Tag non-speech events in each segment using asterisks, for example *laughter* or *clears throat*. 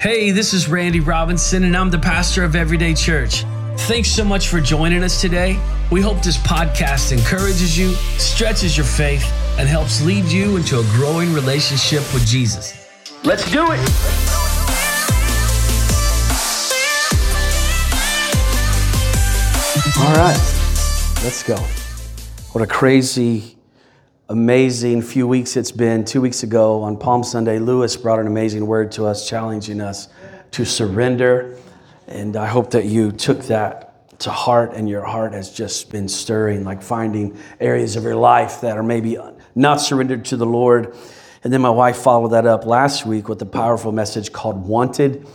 Hey, this is Randy Robinson, and I'm the pastor of Everyday Church. Thanks so much for joining us today. We hope this podcast encourages you, stretches your faith, and helps lead you into a growing relationship with Jesus. Let's do it. All right, let's go. What a crazy, amazing few weeks it's been. Two weeks ago on Palm Sunday, Lewis brought an amazing word to us, challenging us to surrender. And I hope that you took that to heart and your heart has just been stirring, like finding areas of your life that are maybe not surrendered to the Lord. And then my wife followed that up last week with a powerful message called Wanted.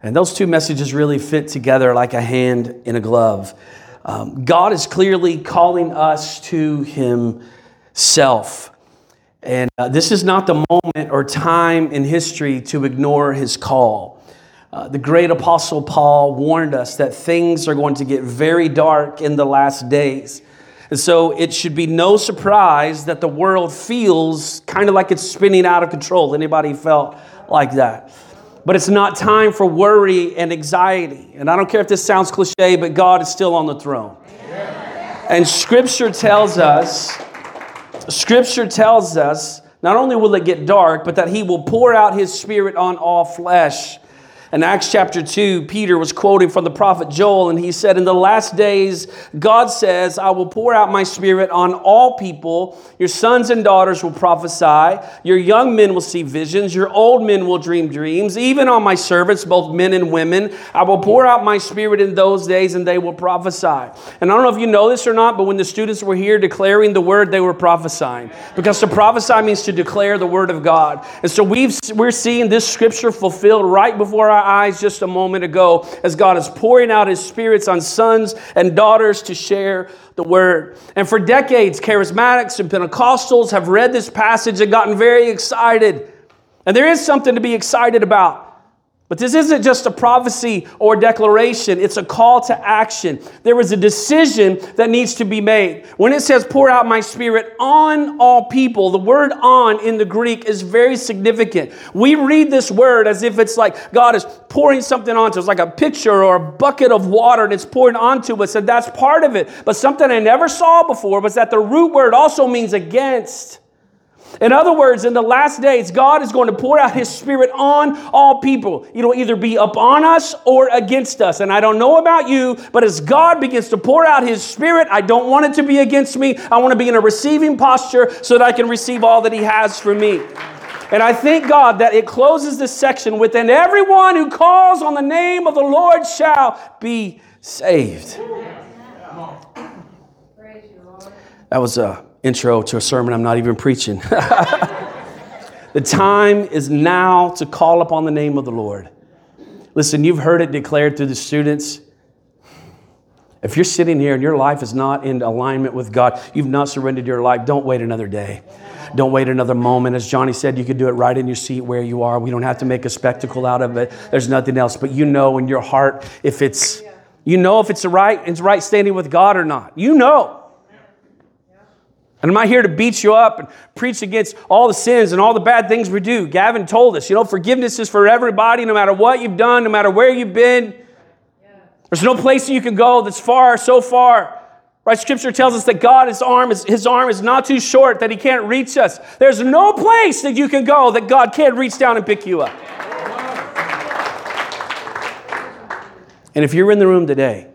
And those two messages really fit together like a hand in a glove. Um, God is clearly calling us to Himself. And uh, this is not the moment or time in history to ignore His call. Uh, the great apostle Paul warned us that things are going to get very dark in the last days. And so it should be no surprise that the world feels kind of like it's spinning out of control. Anybody felt like that? But it's not time for worry and anxiety. And I don't care if this sounds cliche, but God is still on the throne. And scripture tells us, scripture tells us, not only will it get dark, but that he will pour out his spirit on all flesh. In Acts chapter 2, Peter was quoting from the prophet Joel, and he said, In the last days, God says, I will pour out my spirit on all people. Your sons and daughters will prophesy. Your young men will see visions. Your old men will dream dreams. Even on my servants, both men and women, I will pour out my spirit in those days, and they will prophesy. And I don't know if you know this or not, but when the students were here declaring the word, they were prophesying. Because to prophesy means to declare the word of God. And so we've, we're seeing this scripture fulfilled right before our eyes just a moment ago as God is pouring out his spirits on sons and daughters to share the word. And for decades, charismatics and Pentecostals have read this passage and gotten very excited. And there is something to be excited about. But this isn't just a prophecy or declaration, it's a call to action. There is a decision that needs to be made. When it says, pour out my spirit on all people, the word on in the Greek is very significant. We read this word as if it's like God is pouring something onto us, like a pitcher or a bucket of water, and it's pouring onto us, and that's part of it. But something I never saw before was that the root word also means against. In other words, in the last days, God is going to pour out His Spirit on all people. It'll either be upon us or against us. And I don't know about you, but as God begins to pour out His Spirit, I don't want it to be against me. I want to be in a receiving posture so that I can receive all that He has for me. And I thank God that it closes this section with, and everyone who calls on the name of the Lord shall be saved. That was a intro to a sermon I'm not even preaching. *laughs* the time is now to call upon the name of the Lord. Listen, you've heard it declared through the students. If you're sitting here and your life is not in alignment with God, you've not surrendered your life, don't wait another day. Don't wait another moment. As Johnny said, you could do it right in your seat where you are. We don't have to make a spectacle out of it. There's nothing else. But you know in your heart if it's, you know if it's right, it's right standing with God or not. You know. And I'm not here to beat you up and preach against all the sins and all the bad things we do. Gavin told us, you know, forgiveness is for everybody, no matter what you've done, no matter where you've been. There's no place you can go that's far, so far. Right? Scripture tells us that God, his arm, is, his arm is not too short that he can't reach us. There's no place that you can go that God can't reach down and pick you up. And if you're in the room today,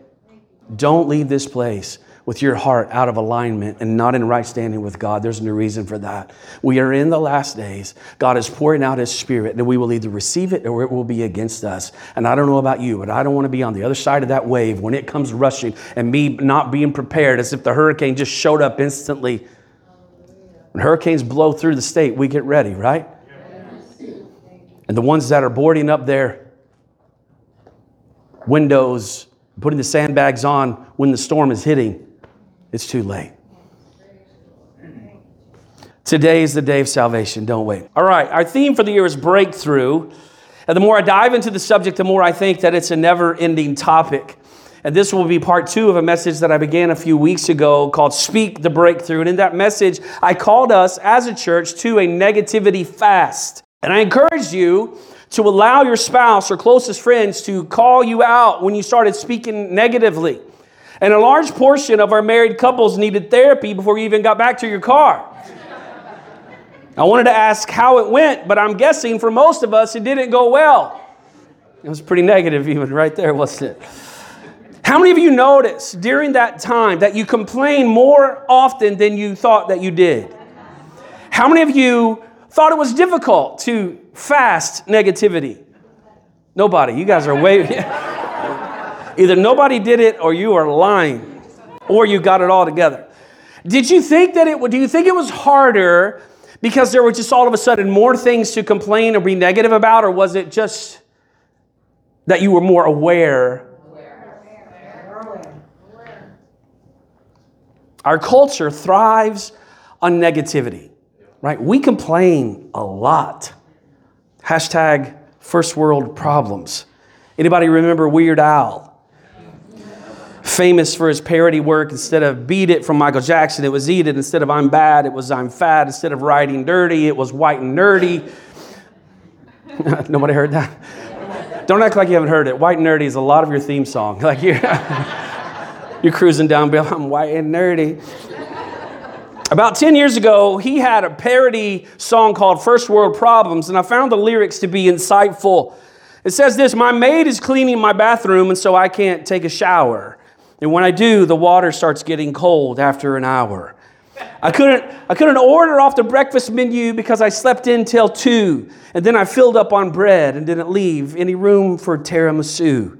don't leave this place with your heart out of alignment and not in right standing with God. There's no reason for that. We are in the last days. God is pouring out His Spirit, and we will either receive it or it will be against us. And I don't know about you, but I don't want to be on the other side of that wave when it comes rushing and me not being prepared as if the hurricane just showed up instantly. When hurricanes blow through the state, we get ready, right? And the ones that are boarding up their windows, putting the sandbags on when the storm is hitting, it's too late. Today is the day of salvation. Don't wait. All right, our theme for the year is breakthrough. And the more I dive into the subject, the more I think that it's a never ending topic. And this will be part two of a message that I began a few weeks ago called Speak the Breakthrough. And in that message, I called us as a church to a negativity fast. And I encourage you to allow your spouse or closest friends to call you out when you started speaking negatively. And a large portion of our married couples needed therapy before you even got back to your car. I wanted to ask how it went, but I'm guessing for most of us it didn't go well. It was pretty negative, even right there, wasn't it? How many of you noticed during that time that you complained more often than you thought that you did? How many of you thought it was difficult to fast negativity? Nobody. You guys are way. *laughs* Either nobody did it or you are lying or you got it all together. Did you think that it would, do you think it was harder because there were just all of a sudden more things to complain or be negative about, or was it just that you were more aware? Our culture thrives on negativity, right? We complain a lot. Hashtag first world problems. Anybody remember Weird Al? Famous for his parody work. Instead of Beat It from Michael Jackson, it was Eat It. Instead of I'm Bad, it was I'm Fat. Instead of Riding Dirty, it was White and Nerdy. *laughs* Nobody heard that? Don't act like you haven't heard it. White and Nerdy is a lot of your theme song. *laughs* Like you're, *laughs* you're cruising down, Bill, I'm white and nerdy. About 10 years ago, he had a parody song called First World Problems, and I found the lyrics to be insightful. It says this My maid is cleaning my bathroom, and so I can't take a shower. And when I do, the water starts getting cold after an hour. I couldn't, I couldn't order off the breakfast menu because I slept in till two, and then I filled up on bread and didn't leave any room for tiramisu.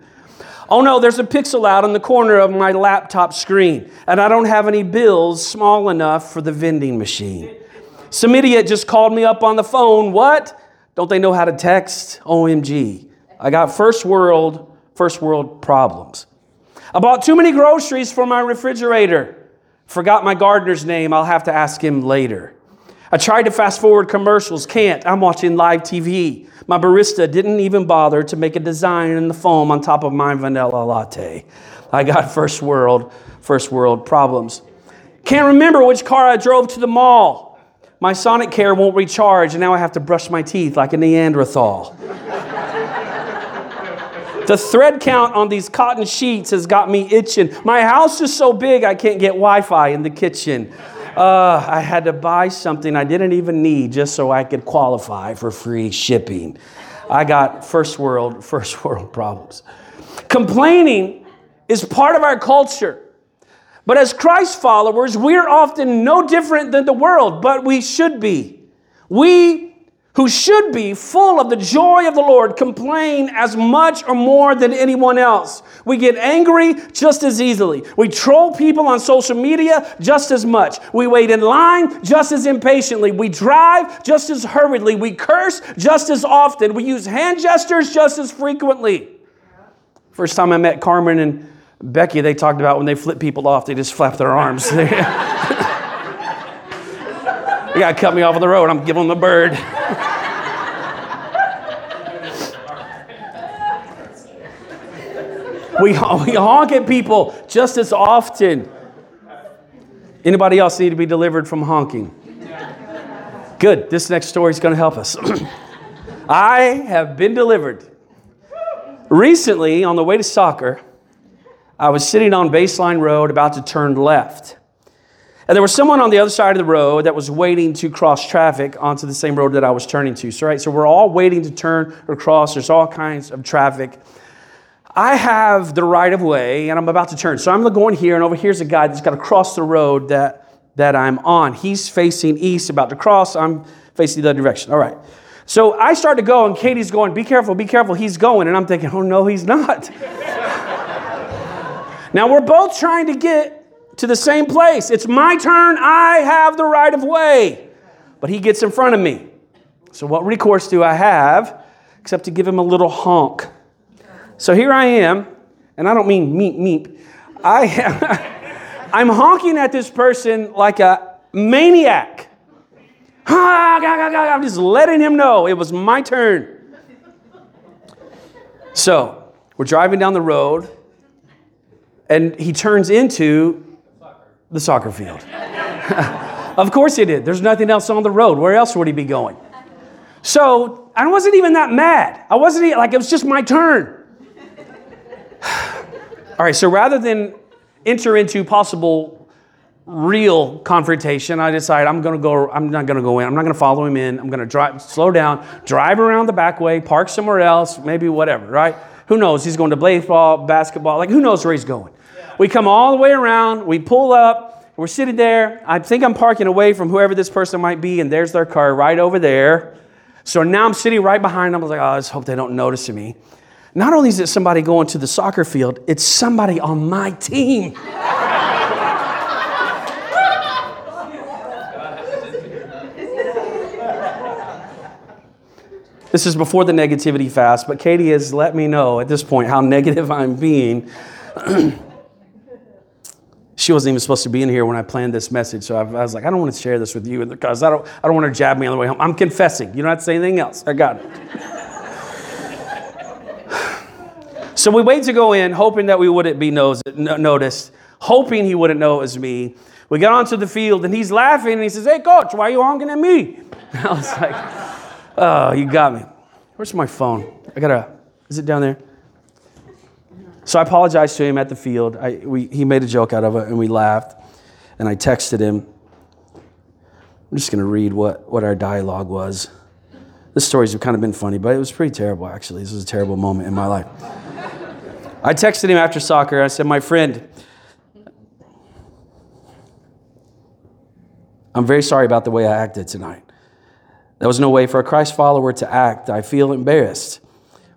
Oh no, there's a pixel out in the corner of my laptop screen, and I don't have any bills small enough for the vending machine. Some idiot just called me up on the phone. What? Don't they know how to text? OMG. I got first world, first world problems. I bought too many groceries for my refrigerator. Forgot my gardener's name. I'll have to ask him later. I tried to fast forward commercials. Can't. I'm watching live TV. My barista didn't even bother to make a design in the foam on top of my vanilla latte. I got first world, first world problems. Can't remember which car I drove to the mall. My Sonicare won't recharge, and now I have to brush my teeth like a Neanderthal. The thread count on these cotton sheets has got me itching. My house is so big I can't get Wi Fi in the kitchen. Uh, I had to buy something I didn't even need just so I could qualify for free shipping. I got first world, *laughs* first world problems. Complaining is part of our culture. But as Christ followers, we're often no different than the world, but we should be. We who should be full of the joy of the Lord, complain as much or more than anyone else. We get angry just as easily. We troll people on social media just as much. We wait in line just as impatiently. We drive just as hurriedly. We curse just as often. We use hand gestures just as frequently. First time I met Carmen and Becky, they talked about when they flip people off, they just flap their arms. *laughs* gotta cut me off on the road. I'm giving them the bird. We, *laughs* we honk at people just as often. Anybody else need to be delivered from honking? Good. This next story is going to help us. *clears throat* I have been delivered. Recently, on the way to soccer, I was sitting on Baseline Road about to turn left. And there was someone on the other side of the road that was waiting to cross traffic onto the same road that I was turning to. So, right, so we're all waiting to turn or cross. There's all kinds of traffic. I have the right of way and I'm about to turn. So I'm going here, and over here's a guy that's got to cross the road that, that I'm on. He's facing east, about to cross. I'm facing the other direction. All right. So I start to go, and Katie's going, Be careful, be careful. He's going. And I'm thinking, Oh, no, he's not. *laughs* now we're both trying to get to the same place. It's my turn. I have the right of way. But he gets in front of me. So what recourse do I have except to give him a little honk? So here I am, and I don't mean meep meep. I am, *laughs* I'm honking at this person like a maniac. I'm just letting him know it was my turn. So we're driving down the road, and he turns into the soccer field. *laughs* of course he did. There's nothing else on the road. Where else would he be going? So I wasn't even that mad. I wasn't even, like, it was just my turn. *sighs* All right, so rather than enter into possible real confrontation, I decide I'm gonna go, I'm not gonna go in, I'm not gonna follow him in, I'm gonna drive, slow down, drive around the back way, park somewhere else, maybe whatever, right? Who knows? He's going to baseball, basketball, like who knows where he's going? We come all the way around, we pull up, we're sitting there. I think I'm parking away from whoever this person might be, and there's their car right over there. So now I'm sitting right behind them. I was like, oh, I just hope they don't notice me. Not only is it somebody going to the soccer field, it's somebody on my team. This is before the negativity fast, but Katie has let me know at this point how negative I'm being. *clears throat* she wasn't even supposed to be in here when I planned this message, so I, was like, I don't want to share this with you because I don't, I don't want her to jab me on the way home. I'm confessing. You don't have to say anything else. I got it. *sighs* so we wait to go in, hoping that we wouldn't be noticed, hoping he wouldn't know it was me. We get onto the field, and he's laughing, and he says, Hey, coach, why are you honking at me? *laughs* I was like, Oh, you got me. Where's my phone? I gotta, is it down there? So I apologized to him at the field. I, we, he made a joke out of it and we laughed. And I texted him. I'm just gonna read what, what our dialogue was. This story's kind of been funny, but it was pretty terrible actually. This was a terrible moment in my life. I texted him after soccer. I said, My friend, I'm very sorry about the way I acted tonight. There was no way for a Christ follower to act. I feel embarrassed.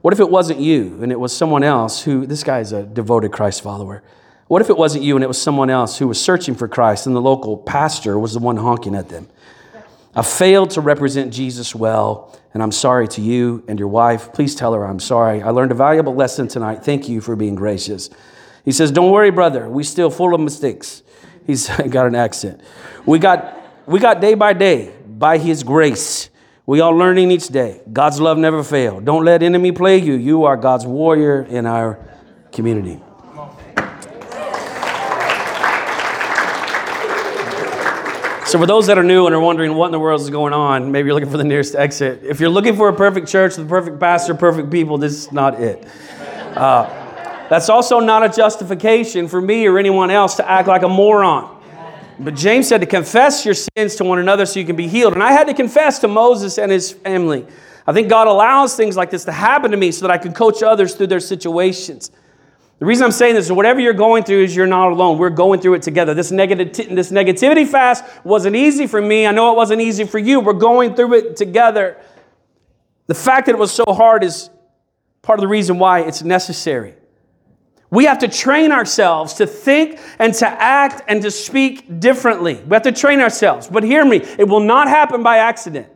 What if it wasn't you and it was someone else who, this guy is a devoted Christ follower. What if it wasn't you and it was someone else who was searching for Christ and the local pastor was the one honking at them? I failed to represent Jesus well, and I'm sorry to you and your wife. Please tell her I'm sorry. I learned a valuable lesson tonight. Thank you for being gracious. He says, Don't worry, brother. We still full of mistakes. He's *laughs* got an accent. We got, we got day by day by his grace. We are learning each day. God's love never fails. Don't let enemy plague you. You are God's warrior in our community. So, for those that are new and are wondering what in the world is going on, maybe you're looking for the nearest exit. If you're looking for a perfect church, the perfect pastor, perfect people, this is not it. Uh, that's also not a justification for me or anyone else to act like a moron. But James said to confess your sins to one another so you can be healed. And I had to confess to Moses and his family. I think God allows things like this to happen to me so that I can coach others through their situations. The reason I'm saying this is whatever you're going through is you're not alone. We're going through it together. This, negati- this negativity fast wasn't easy for me. I know it wasn't easy for you. We're going through it together. The fact that it was so hard is part of the reason why it's necessary. We have to train ourselves to think and to act and to speak differently. We have to train ourselves. But hear me, it will not happen by accident.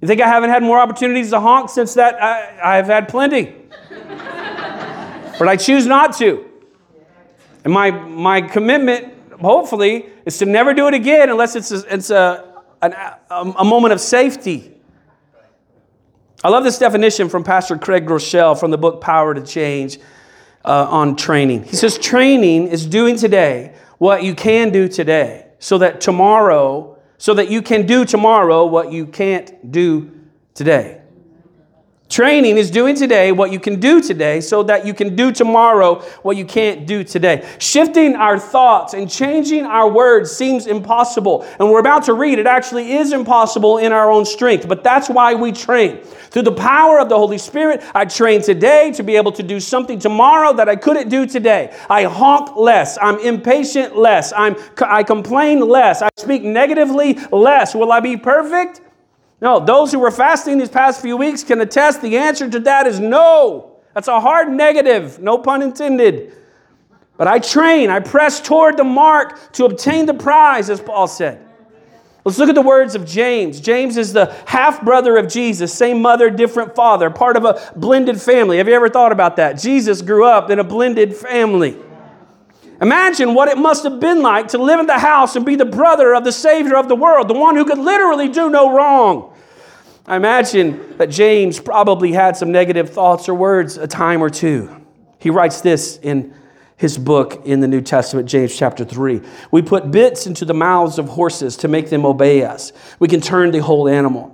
You think I haven't had more opportunities to honk since that? I, have had plenty. but I choose not to. And my, my commitment, hopefully, is to never do it again unless it's a, it's a, a, a moment of safety. I love this definition from Pastor Craig Groeschel from the book Power to Change uh, on training. He says, training is doing today what you can do today so that tomorrow, so that you can do tomorrow what you can't do today. Training is doing today what you can do today so that you can do tomorrow what you can't do today. Shifting our thoughts and changing our words seems impossible. And we're about to read, it actually is impossible in our own strength, but that's why we train. Through the power of the Holy Spirit, I train today to be able to do something tomorrow that I couldn't do today. I honk less. I'm impatient less. I'm, I complain less. I speak negatively less. Will I be perfect? No, those who were fasting these past few weeks can attest the answer to that is no. That's a hard negative, no pun intended. But I train, I press toward the mark to obtain the prize, as Paul said. Let's look at the words of James. James is the half brother of Jesus, same mother, different father, part of a blended family. Have you ever thought about that? Jesus grew up in a blended family. Imagine what it must have been like to live in the house and be the brother of the Savior of the world, the one who could literally do no wrong. I imagine that James probably had some negative thoughts or words a time or two. He writes this in his book in the New Testament, James chapter 3. We put bits into the mouths of horses to make them obey us. We can turn the whole animal.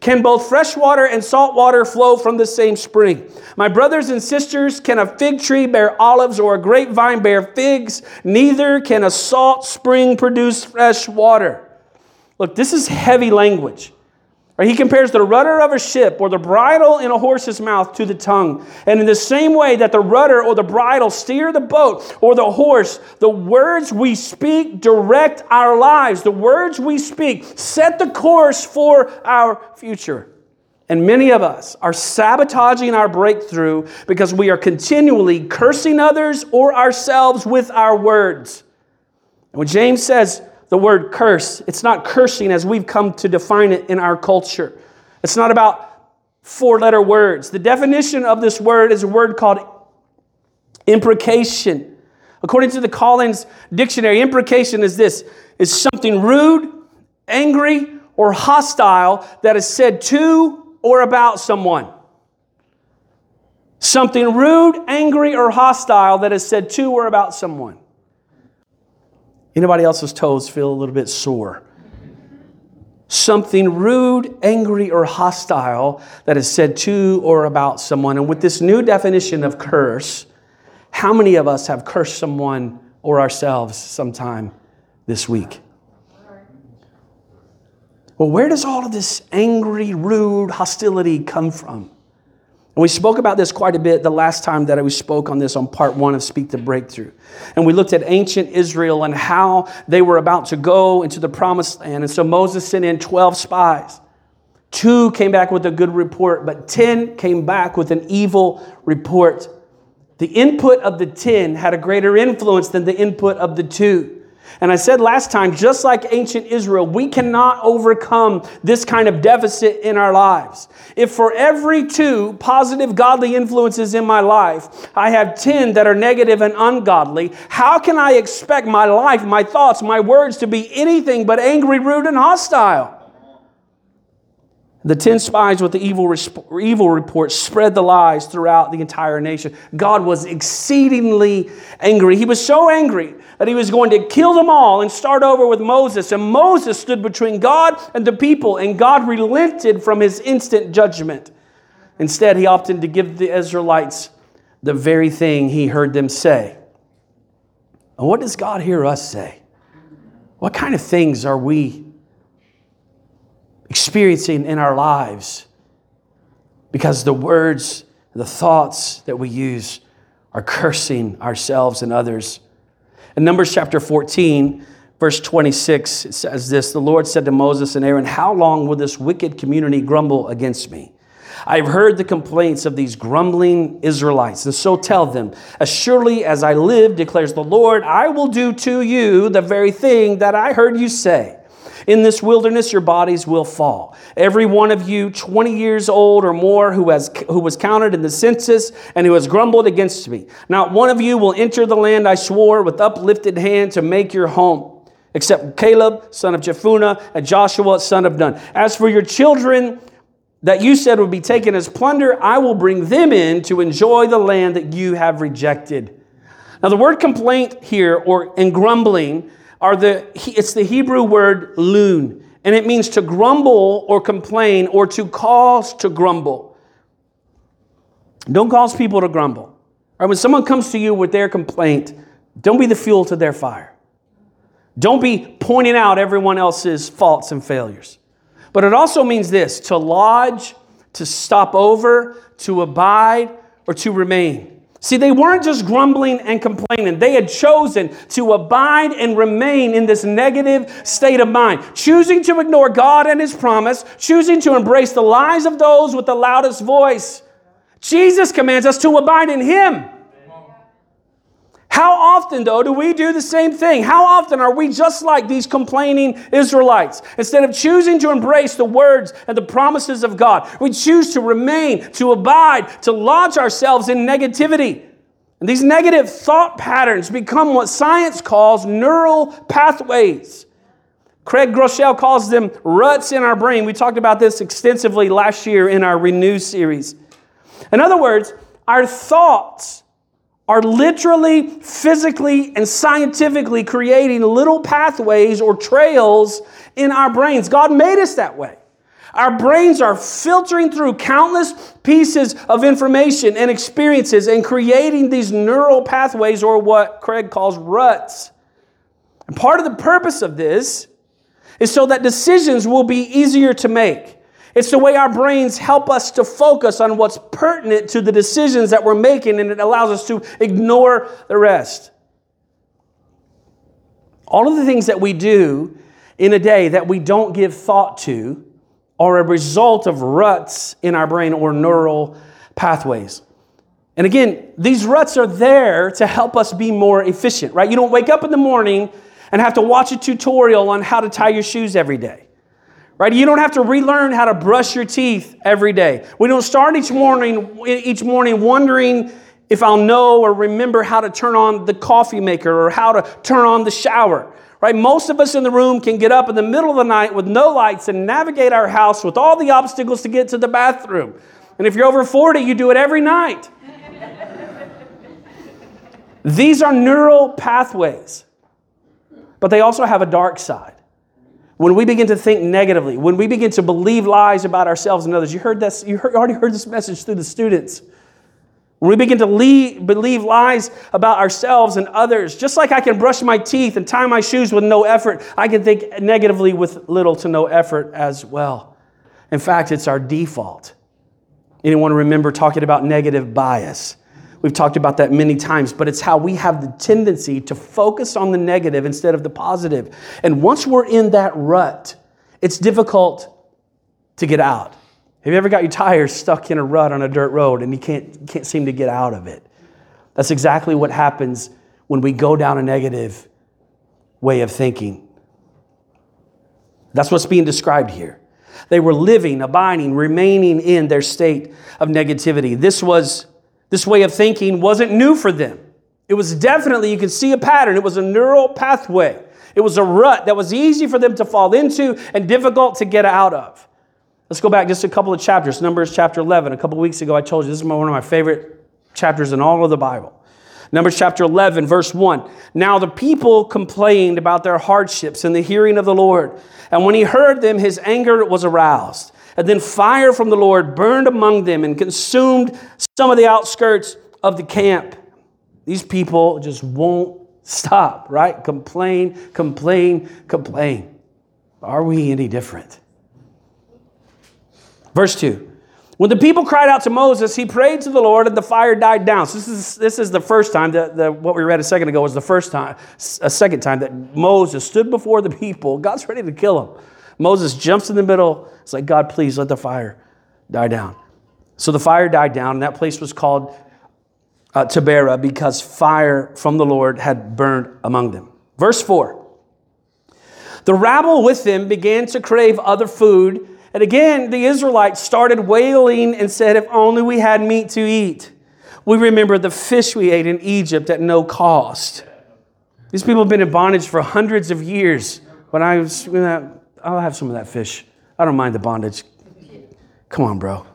Can both fresh water and salt water flow from the same spring? My brothers and sisters, can a fig tree bear olives or a grapevine bear figs? Neither can a salt spring produce fresh water. Look, this is heavy language. He compares the rudder of a ship or the bridle in a horse's mouth to the tongue. And in the same way that the rudder or the bridle steer the boat or the horse, the words we speak direct our lives. The words we speak set the course for our future. And many of us are sabotaging our breakthrough because we are continually cursing others or ourselves with our words. And when James says, the word curse. It's not cursing as we've come to define it in our culture. It's not about four letter words. The definition of this word is a word called imprecation. According to the Collins Dictionary, imprecation is this is something rude, angry, or hostile that is said to or about someone. Something rude, angry, or hostile that is said to or about someone. Anybody else's toes feel a little bit sore? Something rude, angry, or hostile that is said to or about someone. And with this new definition of curse, how many of us have cursed someone or ourselves sometime this week? Well, where does all of this angry, rude hostility come from? And we spoke about this quite a bit the last time that we spoke on this on part one of Speak the Breakthrough. And we looked at ancient Israel and how they were about to go into the promised land. And so Moses sent in 12 spies. Two came back with a good report, but 10 came back with an evil report. The input of the 10 had a greater influence than the input of the two. And I said last time, just like ancient Israel, we cannot overcome this kind of deficit in our lives. If for every two positive godly influences in my life, I have 10 that are negative and ungodly, how can I expect my life, my thoughts, my words to be anything but angry, rude, and hostile? The 10 spies with the evil, evil report spread the lies throughout the entire nation. God was exceedingly angry. He was so angry that he was going to kill them all and start over with Moses. And Moses stood between God and the people, and God relented from his instant judgment. Instead, he opted to give the Israelites the very thing he heard them say. And what does God hear us say? What kind of things are we experiencing in our lives because the words, the thoughts that we use are cursing ourselves and others. In Numbers chapter 14, verse 26, it says this The Lord said to Moses and Aaron, How long will this wicked community grumble against me? I've heard the complaints of these grumbling Israelites, and so tell them, As surely as I live, declares the Lord, I will do to you the very thing that I heard you say. In this wilderness, your bodies will fall. Every one of you, 20 years old or more, who, has, who was counted in the census and who has grumbled against me. Not one of you will enter the land I swore with uplifted hand to make your home, except Caleb, son of Jephunneh, and Joshua, son of Nun. As for your children, that you said would be taken as plunder, I will bring them in to enjoy the land that you have rejected. Now, the word complaint here, or in grumbling, are the, it's the Hebrew word loon, and it means to grumble or complain or to cause to grumble. Don't cause people to grumble. Or when someone comes to you with their complaint, don't be the fuel to their fire. Don't be pointing out everyone else's faults and failures. But it also means this to lodge, to stop over, to abide, or to remain. See, they weren't just grumbling and complaining. They had chosen to abide and remain in this negative state of mind, choosing to ignore God and His promise, choosing to embrace the lies of those with the loudest voice. Jesus commands us to abide in Him. How often, though, do we do the same thing? How often are we just like these complaining Israelites? Instead of choosing to embrace the words and the promises of God, we choose to remain, to abide, to lodge ourselves in negativity. And these negative thought patterns become what science calls neural pathways. Craig Groeschel calls them ruts in our brain. We talked about this extensively last year in our Renew series. In other words, our thoughts are literally, physically, and scientifically creating little pathways or trails in our brains. God made us that way. Our brains are filtering through countless pieces of information and experiences and creating these neural pathways or what Craig calls ruts. And part of the purpose of this is so that decisions will be easier to make. It's the way our brains help us to focus on what's pertinent to the decisions that we're making, and it allows us to ignore the rest. All of the things that we do in a day that we don't give thought to are a result of ruts in our brain or neural pathways. And again, these ruts are there to help us be more efficient, right? You don't wake up in the morning and have to watch a tutorial on how to tie your shoes every day right? You don't have to relearn how to brush your teeth every day. We don't start each morning, each morning wondering if I'll know or remember how to turn on the coffee maker or how to turn on the shower. Right? Most of us in the room can get up in the middle of the night with no lights and navigate our house with all the obstacles to get to the bathroom. And if you're over 40, you do it every night. These are neural pathways, but they also have a dark side when we begin to think negatively, when we begin to believe lies about ourselves and others, you heard this, you heard, already heard this message through the students. When we begin to leave, believe lies about ourselves and others, just like I can brush my teeth and tie my shoes with no effort, I can think negatively with little to no effort as well. In fact, it's our default. Anyone remember talking about negative bias? We've talked about that many times, but it's how we have the tendency to focus on the negative instead of the positive. And once we're in that rut, it's difficult to get out. Have you ever got your tires stuck in a rut on a dirt road and you can't, can't seem to get out of it? That's exactly what happens when we go down a negative way of thinking. That's what's being described here. They were living, abiding, remaining in their state of negativity. This was this way of thinking wasn't new for them. It was definitely, you could see a pattern. It was a neural pathway. It was a rut that was easy for them to fall into and difficult to get out of. Let's go back just a couple of chapters. Numbers chapter 11. A couple of weeks ago, I told you this is one of my favorite chapters in all of the Bible. Numbers chapter 11, verse 1. Now the people complained about their hardships in the hearing of the Lord. And when he heard them, his anger was aroused. And then fire from the Lord burned among them and consumed some of the outskirts of the camp. These people just won't stop, right? Complain, complain, complain. Are we any different? Verse 2. When the people cried out to Moses, he prayed to the Lord and the fire died down. So this is, this is the first time that the, what we read a second ago was the first time, a second time that Moses stood before the people. God's ready to kill him. Moses jumps in the middle. It's like, God, please let the fire die down. So the fire died down, and that place was called uh, Taberah because fire from the Lord had burned among them. Verse 4 The rabble with them began to crave other food. And again, the Israelites started wailing and said, If only we had meat to eat. We remember the fish we ate in Egypt at no cost. These people have been in bondage for hundreds of years. When I was, I'll have some of that fish. I don't mind the bondage. Come on, bro.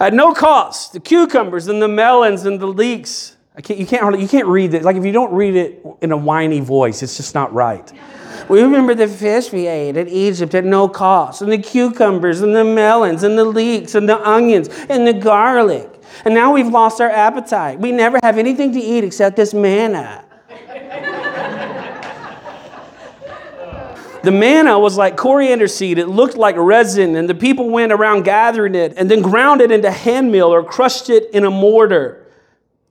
At no cost, the cucumbers and the melons and the leeks. I can't, you, can't, you can't read it. Like, if you don't read it in a whiny voice, it's just not right. We remember the fish we ate in Egypt at no cost, and the cucumbers and the melons and the leeks and the onions and the garlic. And now we've lost our appetite. We never have anything to eat except this manna. The manna was like coriander seed. It looked like resin, and the people went around gathering it and then ground it into a hand meal or crushed it in a mortar.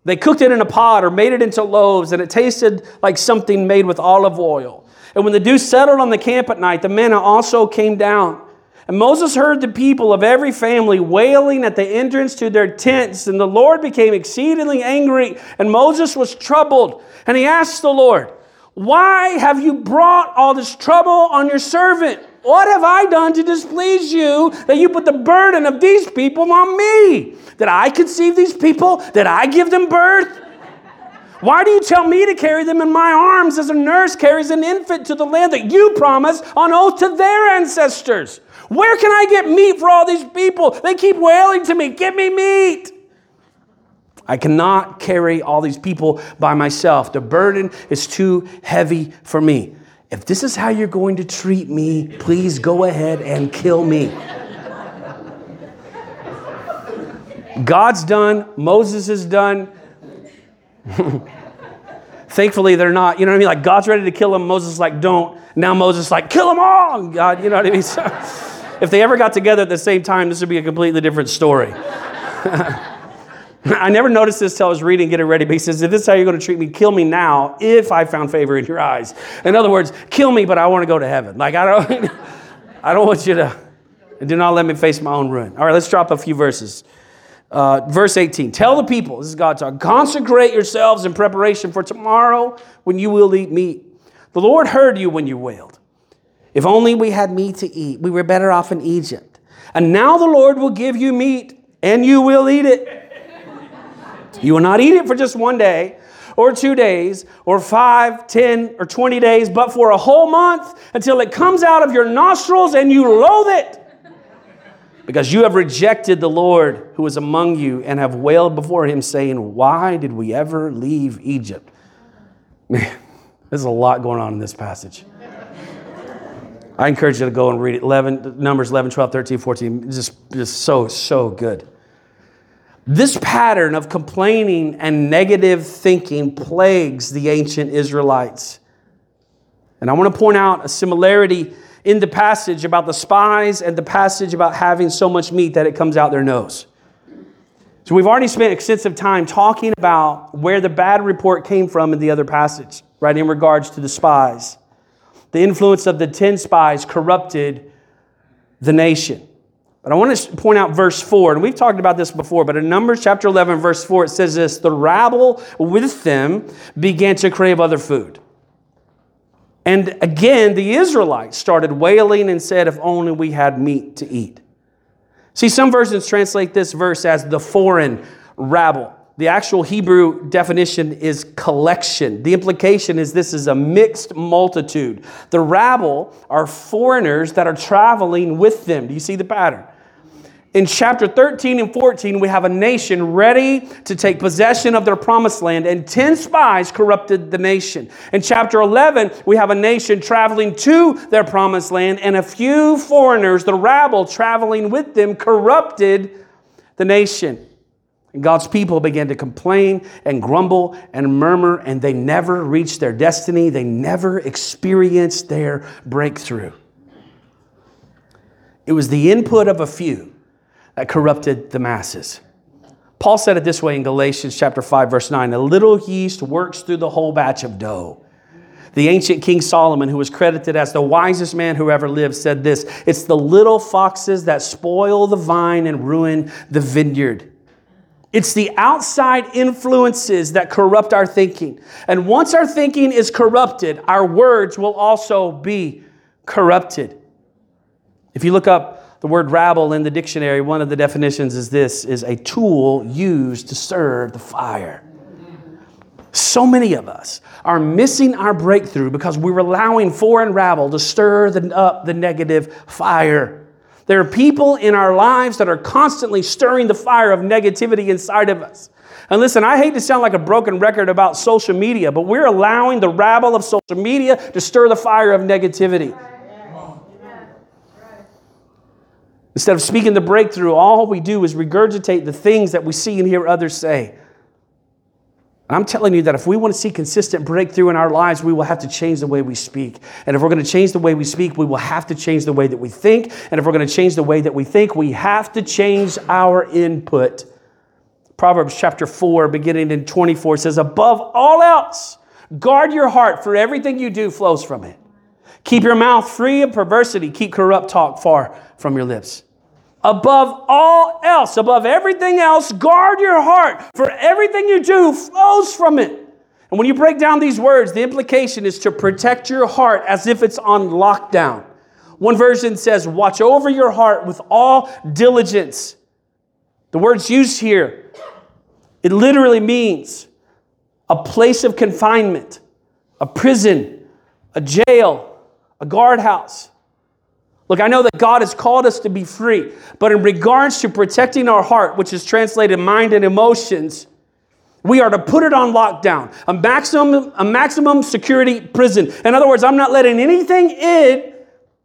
They cooked it in a pot or made it into loaves, and it tasted like something made with olive oil. And when the dew settled on the camp at night, the manna also came down. And Moses heard the people of every family wailing at the entrance to their tents, and the Lord became exceedingly angry, and Moses was troubled. And he asked the Lord, Why have you brought all this trouble on your servant? What have I done to displease you that you put the burden of these people on me? Did I conceive these people? Did I give them birth? Why do you tell me to carry them in my arms as a nurse carries an infant to the land that you promised on oath to their ancestors? Where can I get meat for all these people? They keep wailing to me, Give me meat. I cannot carry all these people by myself. The burden is too heavy for me. If this is how you're going to treat me, please go ahead and kill me. God's done, Moses is done. *laughs* Thankfully, they're not, you know what I mean? Like, God's ready to kill them. Moses like, don't. Now Moses like, kill them all. God, you know what I mean? *laughs* So, if they ever got together at the same time, this would be a completely different story. *laughs* *laughs* I never noticed this till I was reading, getting ready, but he says, if this is how you're going to treat me, kill me now if I found favor in your eyes. In other words, kill me, but I want to go to heaven. Like, I don't, *laughs* I don't want you to, do not let me face my own ruin. All right, let's drop a few verses. Uh, verse 18 Tell the people, this is God talking, consecrate yourselves in preparation for tomorrow when you will eat meat. The Lord heard you when you wailed. If only we had meat to eat, we were better off in Egypt. And now the Lord will give you meat, and you will eat it. You will not eat it for just one day, or two days, or five, ten, or twenty days, but for a whole month until it comes out of your nostrils and you loathe it because you have rejected the Lord who is among you and have wailed before him, saying, Why did we ever leave Egypt? Man, there's a lot going on in this passage. I encourage you to go and read it. 11, Numbers 11, 12, 13, 14. Just, just so, so good. This pattern of complaining and negative thinking plagues the ancient Israelites. And I want to point out a similarity in the passage about the spies and the passage about having so much meat that it comes out their nose. So we've already spent extensive time talking about where the bad report came from in the other passage, right, in regards to the spies. The influence of the 10 spies corrupted the nation. But I want to point out verse 4, and we've talked about this before, but in Numbers chapter 11, verse 4, it says this The rabble with them began to crave other food. And again, the Israelites started wailing and said, If only we had meat to eat. See, some versions translate this verse as the foreign rabble. The actual Hebrew definition is collection. The implication is this is a mixed multitude. The rabble are foreigners that are traveling with them. Do you see the pattern? In chapter 13 and 14, we have a nation ready to take possession of their promised land, and 10 spies corrupted the nation. In chapter 11, we have a nation traveling to their promised land, and a few foreigners, the rabble traveling with them, corrupted the nation. And God's people began to complain and grumble and murmur, and they never reached their destiny. They never experienced their breakthrough. It was the input of a few that corrupted the masses. Paul said it this way in Galatians chapter 5 verse 9, a little yeast works through the whole batch of dough. The ancient King Solomon, who was credited as the wisest man who ever lived, said this It's the little foxes that spoil the vine and ruin the vineyard. It's the outside influences that corrupt our thinking. And once our thinking is corrupted, our words will also be corrupted. If you look up the word rabble in the dictionary, one of the definitions is this is a tool used to stir the fire. So many of us are missing our breakthrough because we're allowing foreign rabble to stir the, up the negative fire. There are people in our lives that are constantly stirring the fire of negativity inside of us. And listen, I hate to sound like a broken record about social media, but we're allowing the rabble of social media to stir the fire of negativity. Instead of speaking the breakthrough, all we do is regurgitate the things that we see and hear others say. And I'm telling you that if we want to see consistent breakthrough in our lives, we will have to change the way we speak. And if we're going to change the way we speak, we will have to change the way that we think. And if we're going to change the way that we think, we have to change our input. Proverbs chapter 4, beginning in 24, says, Above all else, guard your heart, for everything you do flows from it. Keep your mouth free of perversity. Keep corrupt talk far from your lips. Above all else, above everything else, guard your heart, for everything you do flows from it. And when you break down these words, the implication is to protect your heart as if it's on lockdown. One version says, Watch over your heart with all diligence. The words used here, it literally means a place of confinement, a prison, a jail, a guardhouse. Look, I know that God has called us to be free, but in regards to protecting our heart, which is translated mind and emotions, we are to put it on lockdown, a maximum, a maximum security prison. In other words, I'm not letting anything in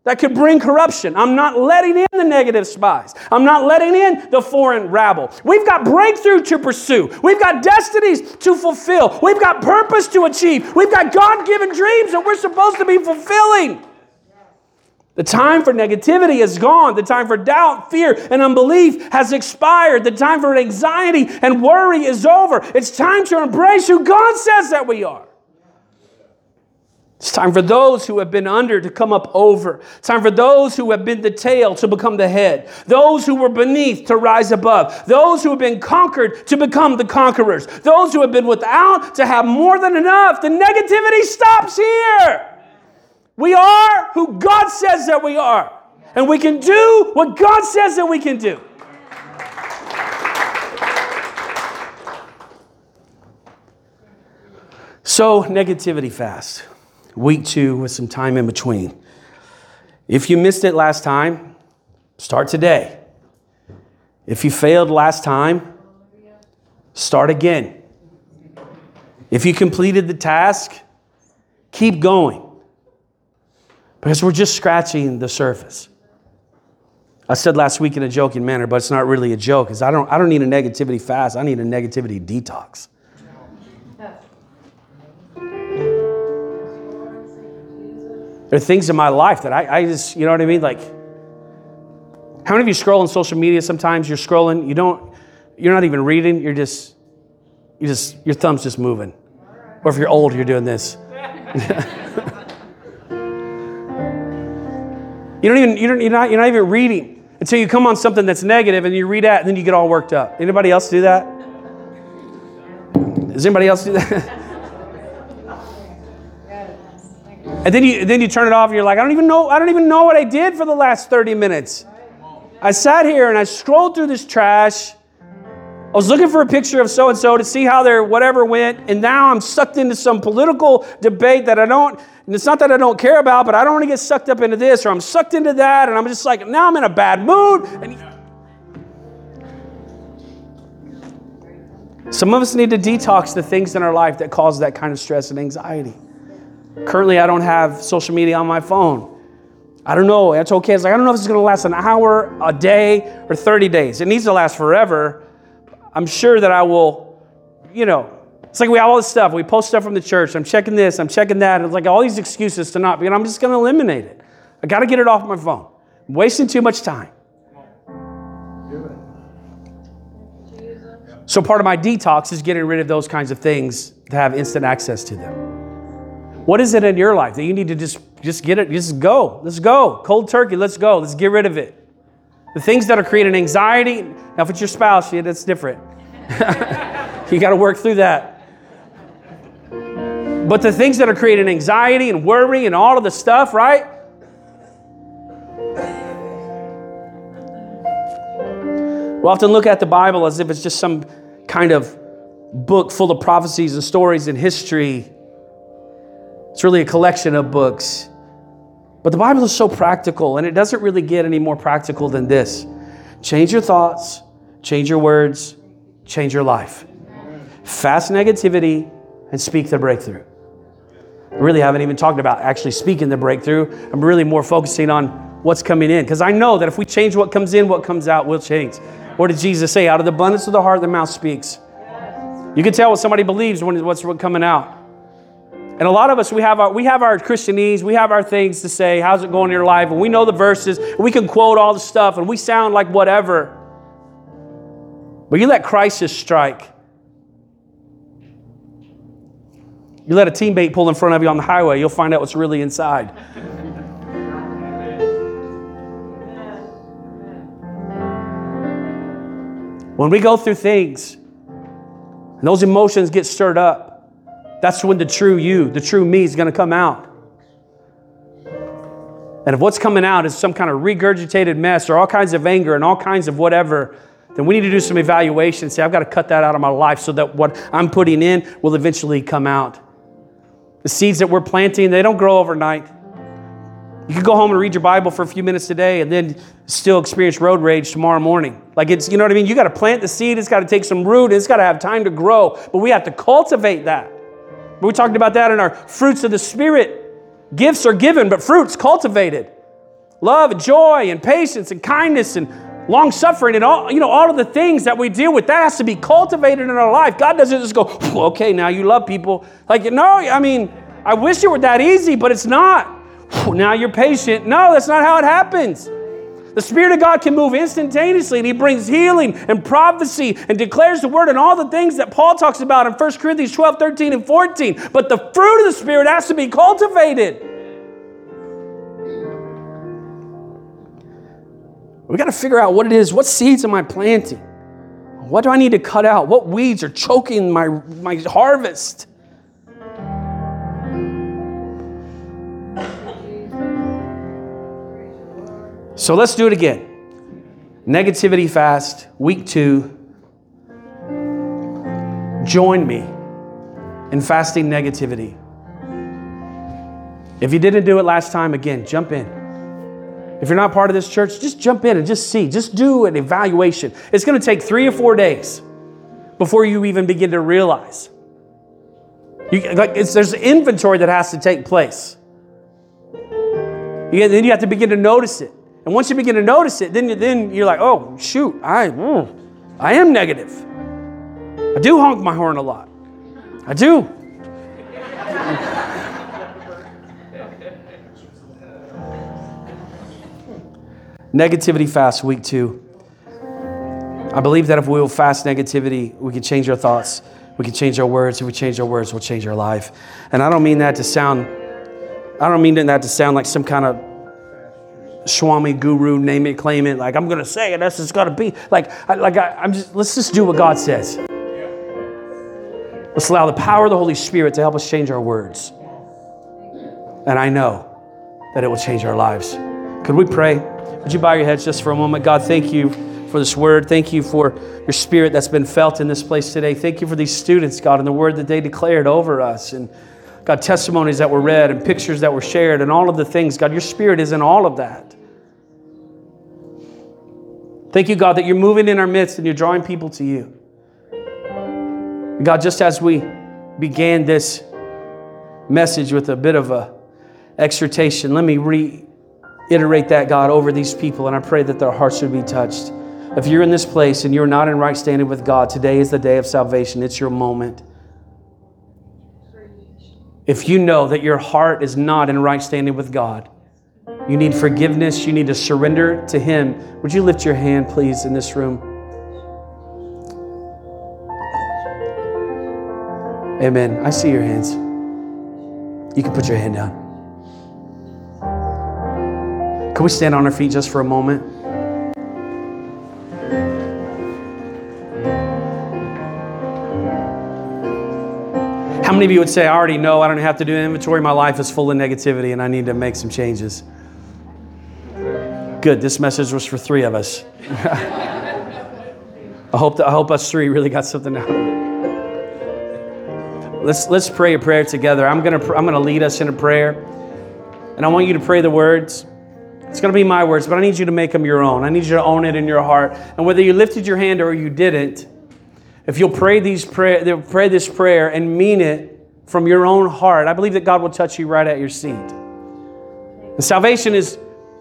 that could bring corruption. I'm not letting in the negative spies. I'm not letting in the foreign rabble. We've got breakthrough to pursue. We've got destinies to fulfill. We've got purpose to achieve. We've got God given dreams that we're supposed to be fulfilling. The time for negativity is gone. The time for doubt, fear, and unbelief has expired. The time for anxiety and worry is over. It's time to embrace who God says that we are. It's time for those who have been under to come up over. It's time for those who have been the tail to become the head. Those who were beneath to rise above. Those who have been conquered to become the conquerors. Those who have been without to have more than enough. The negativity stops here. We are who God says that we are. And we can do what God says that we can do. So, negativity fast. Week two with some time in between. If you missed it last time, start today. If you failed last time, start again. If you completed the task, keep going because we're just scratching the surface. I said last week in a joking manner, but it's not really a joke, because I don't, I don't need a negativity fast, I need a negativity detox. There are things in my life that I, I just, you know what I mean? Like, how many of you scroll on social media sometimes? You're scrolling, you don't, you're not even reading, you're just, you just, your thumb's just moving. Or if you're old, you're doing this. *laughs* You don't even, you don't, you're, not, you're not even reading until you come on something that's negative and you read that and then you get all worked up. Anybody else do that? Does anybody else do that? *laughs* and then you, then you turn it off and you're like, I don't even know, I don't even know what I did for the last 30 minutes. I sat here and I scrolled through this trash. I was looking for a picture of so and so to see how their whatever went, and now I'm sucked into some political debate that I don't and it's not that I don't care about, but I don't want to get sucked up into this or I'm sucked into that. And I'm just like, now I'm in a bad mood. And some of us need to detox the things in our life that cause that kind of stress and anxiety. Currently, I don't have social media on my phone. I don't know. That's okay. It's like, I don't know if it's going to last an hour, a day, or 30 days. It needs to last forever. I'm sure that I will, you know, it's like we have all this stuff. We post stuff from the church. I'm checking this, I'm checking that. It's like all these excuses to not be, and I'm just going to eliminate it. I got to get it off my phone. I'm wasting too much time. So part of my detox is getting rid of those kinds of things to have instant access to them. What is it in your life that you need to just just get it, just go. Let's go. Cold turkey, let's go. Let's get rid of it. The things that are creating anxiety, now if it's your spouse, yeah, that's different. *laughs* you got to work through that. But the things that are creating anxiety and worry and all of the stuff, right? We often look at the Bible as if it's just some kind of book full of prophecies and stories and history. It's really a collection of books. But the Bible is so practical, and it doesn't really get any more practical than this change your thoughts, change your words, change your life. Fast negativity and speak the breakthrough I really haven't even talked about actually speaking the breakthrough. I'm really more focusing on what's coming in because I know that if we change what comes in, what comes out will change. What did Jesus say? Out of the abundance of the heart, the mouth speaks. You can tell what somebody believes when what's coming out. And a lot of us, we have our we have our Christianese, we have our things to say. How's it going in your life? And we know the verses. we can quote all the stuff, and we sound like whatever. But you let crisis strike. You let a teammate pull in front of you on the highway, you'll find out what's really inside. When we go through things and those emotions get stirred up, that's when the true you, the true me, is going to come out. And if what's coming out is some kind of regurgitated mess or all kinds of anger and all kinds of whatever, then we need to do some evaluation. Say, I've got to cut that out of my life so that what I'm putting in will eventually come out. The seeds that we're planting, they don't grow overnight. You can go home and read your Bible for a few minutes today and then still experience road rage tomorrow morning. Like it's, you know what I mean? You got to plant the seed, it's got to take some root, it's got to have time to grow, but we have to cultivate that. We talked about that in our fruits of the Spirit. Gifts are given, but fruits cultivated. Love and joy and patience and kindness and long suffering and all, you know, all of the things that we deal with, that has to be cultivated in our life. God doesn't just go, okay, now you love people. Like, no, I mean, I wish it were that easy, but it's not. Now you're patient. No, that's not how it happens. The Spirit of God can move instantaneously, and He brings healing and prophecy and declares the word and all the things that Paul talks about in 1 Corinthians 12, 13, and 14. But the fruit of the Spirit has to be cultivated. We got to figure out what it is. What seeds am I planting? What do I need to cut out? What weeds are choking my, my harvest? So let's do it again. Negativity fast, week two. Join me in fasting negativity. If you didn't do it last time, again, jump in. If you're not part of this church, just jump in and just see. Just do an evaluation. It's going to take three or four days before you even begin to realize. You, like there's inventory that has to take place. You, then you have to begin to notice it. And once you begin to notice it, then, you, then you're like, oh, shoot, I, mm, I am negative. I do honk my horn a lot. I do. Negativity fast, week two. I believe that if we will fast negativity, we can change our thoughts, we can change our words. If we change our words, we'll change our life. And I don't mean that to sound, I don't mean that to sound like some kind of Swami guru, name it, claim it. Like I'm gonna say it. That's just gotta be. Like, I, like I, am just. Let's just do what God says. Let's allow the power of the Holy Spirit to help us change our words. And I know that it will change our lives. Could we pray? Would you bow your heads just for a moment? God, thank you for this word. Thank you for your spirit that's been felt in this place today. Thank you for these students, God, and the word that they declared over us. And God, testimonies that were read and pictures that were shared and all of the things. God, your spirit is in all of that. Thank you, God, that you're moving in our midst and you're drawing people to you. God, just as we began this message with a bit of a exhortation, let me reiterate that, God, over these people, and I pray that their hearts would be touched. If you're in this place and you're not in right standing with God, today is the day of salvation. It's your moment. If you know that your heart is not in right standing with God, you need forgiveness, you need to surrender to Him. Would you lift your hand, please, in this room? Amen. I see your hands. You can put your hand down. Can we stand on our feet just for a moment? Many of you would say, I already know I don't have to do inventory? My life is full of negativity and I need to make some changes? Good. This message was for three of us. *laughs* I hope that, I hope us three really got something out of it. Let's let's pray a prayer together. I'm gonna I'm gonna lead us in a prayer, and I want you to pray the words. It's gonna be my words, but I need you to make them your own. I need you to own it in your heart. And whether you lifted your hand or you didn't, if you'll pray these prayer, pray this prayer and mean it from your own heart, I believe that God will touch you right at your seat. The salvation is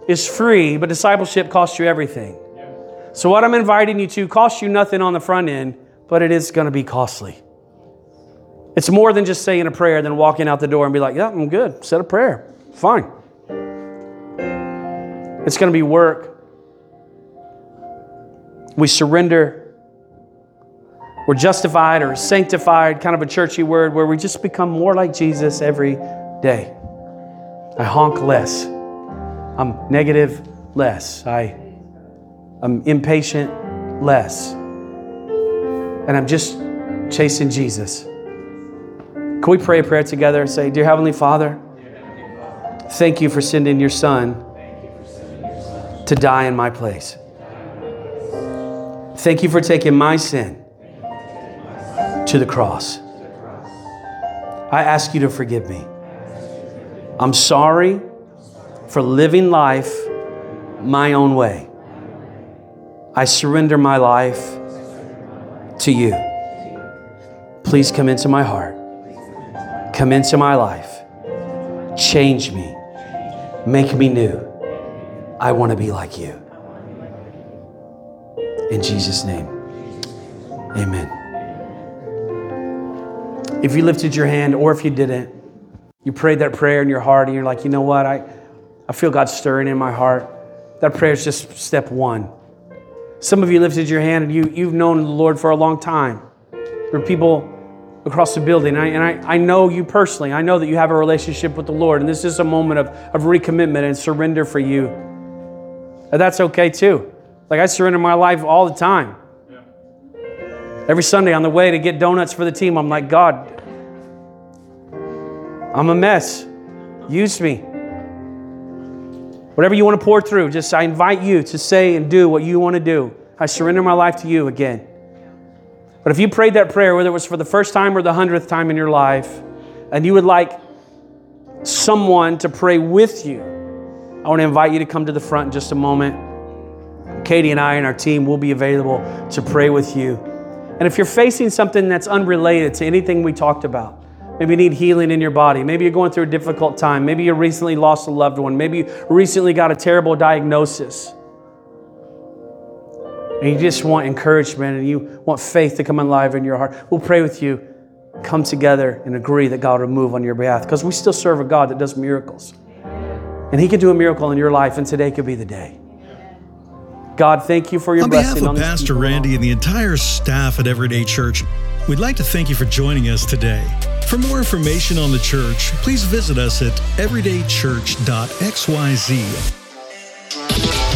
is free, but discipleship costs you everything. So, what I'm inviting you to costs you nothing on the front end, but it is going to be costly. It's more than just saying a prayer, than walking out the door and be like, yeah, I'm good. Said a prayer. Fine. It's going to be work. We surrender we're justified or sanctified, kind of a churchy word, where we just become more like Jesus every day. I honk less. I'm negative less. I, I'm impatient less. And I'm just chasing Jesus. Can we pray a prayer together and say, Dear Heavenly Father, thank you for sending your Son to die in my place. Thank you for taking my sin to the cross. I ask you to forgive me. I'm sorry for living life my own way. I surrender my life to you. Please come into my heart. Come into my life. Change me. Make me new. I want to be like you. In Jesus' name, amen. If you lifted your hand or if you didn't, you prayed that prayer in your heart and you're like, you know what? I, I feel God stirring in my heart. That prayer is just step one. Some of you lifted your hand and you, you've known the Lord for a long time. There are people across the building, and, I, and I, I know you personally. I know that you have a relationship with the Lord, and this is a moment of, of recommitment and surrender for you. And that's okay too. Like I surrender my life all the time. Every Sunday on the way to get donuts for the team, I'm like, God, I'm a mess. Use me. Whatever you want to pour through, just I invite you to say and do what you want to do. I surrender my life to you again. But if you prayed that prayer, whether it was for the first time or the hundredth time in your life, and you would like someone to pray with you, I want to invite you to come to the front in just a moment. Katie and I and our team will be available to pray with you. And if you're facing something that's unrelated to anything we talked about, maybe you need healing in your body, maybe you're going through a difficult time, maybe you recently lost a loved one, maybe you recently got a terrible diagnosis, and you just want encouragement and you want faith to come alive in your heart, we'll pray with you. Come together and agree that God will move on your behalf because we still serve a God that does miracles. And He can do a miracle in your life, and today could be the day. God, thank you for your on blessing behalf on of this Pastor. Randy and the entire staff at Everyday Church, we'd like to thank you for joining us today. For more information on the church, please visit us at everydaychurch.xyz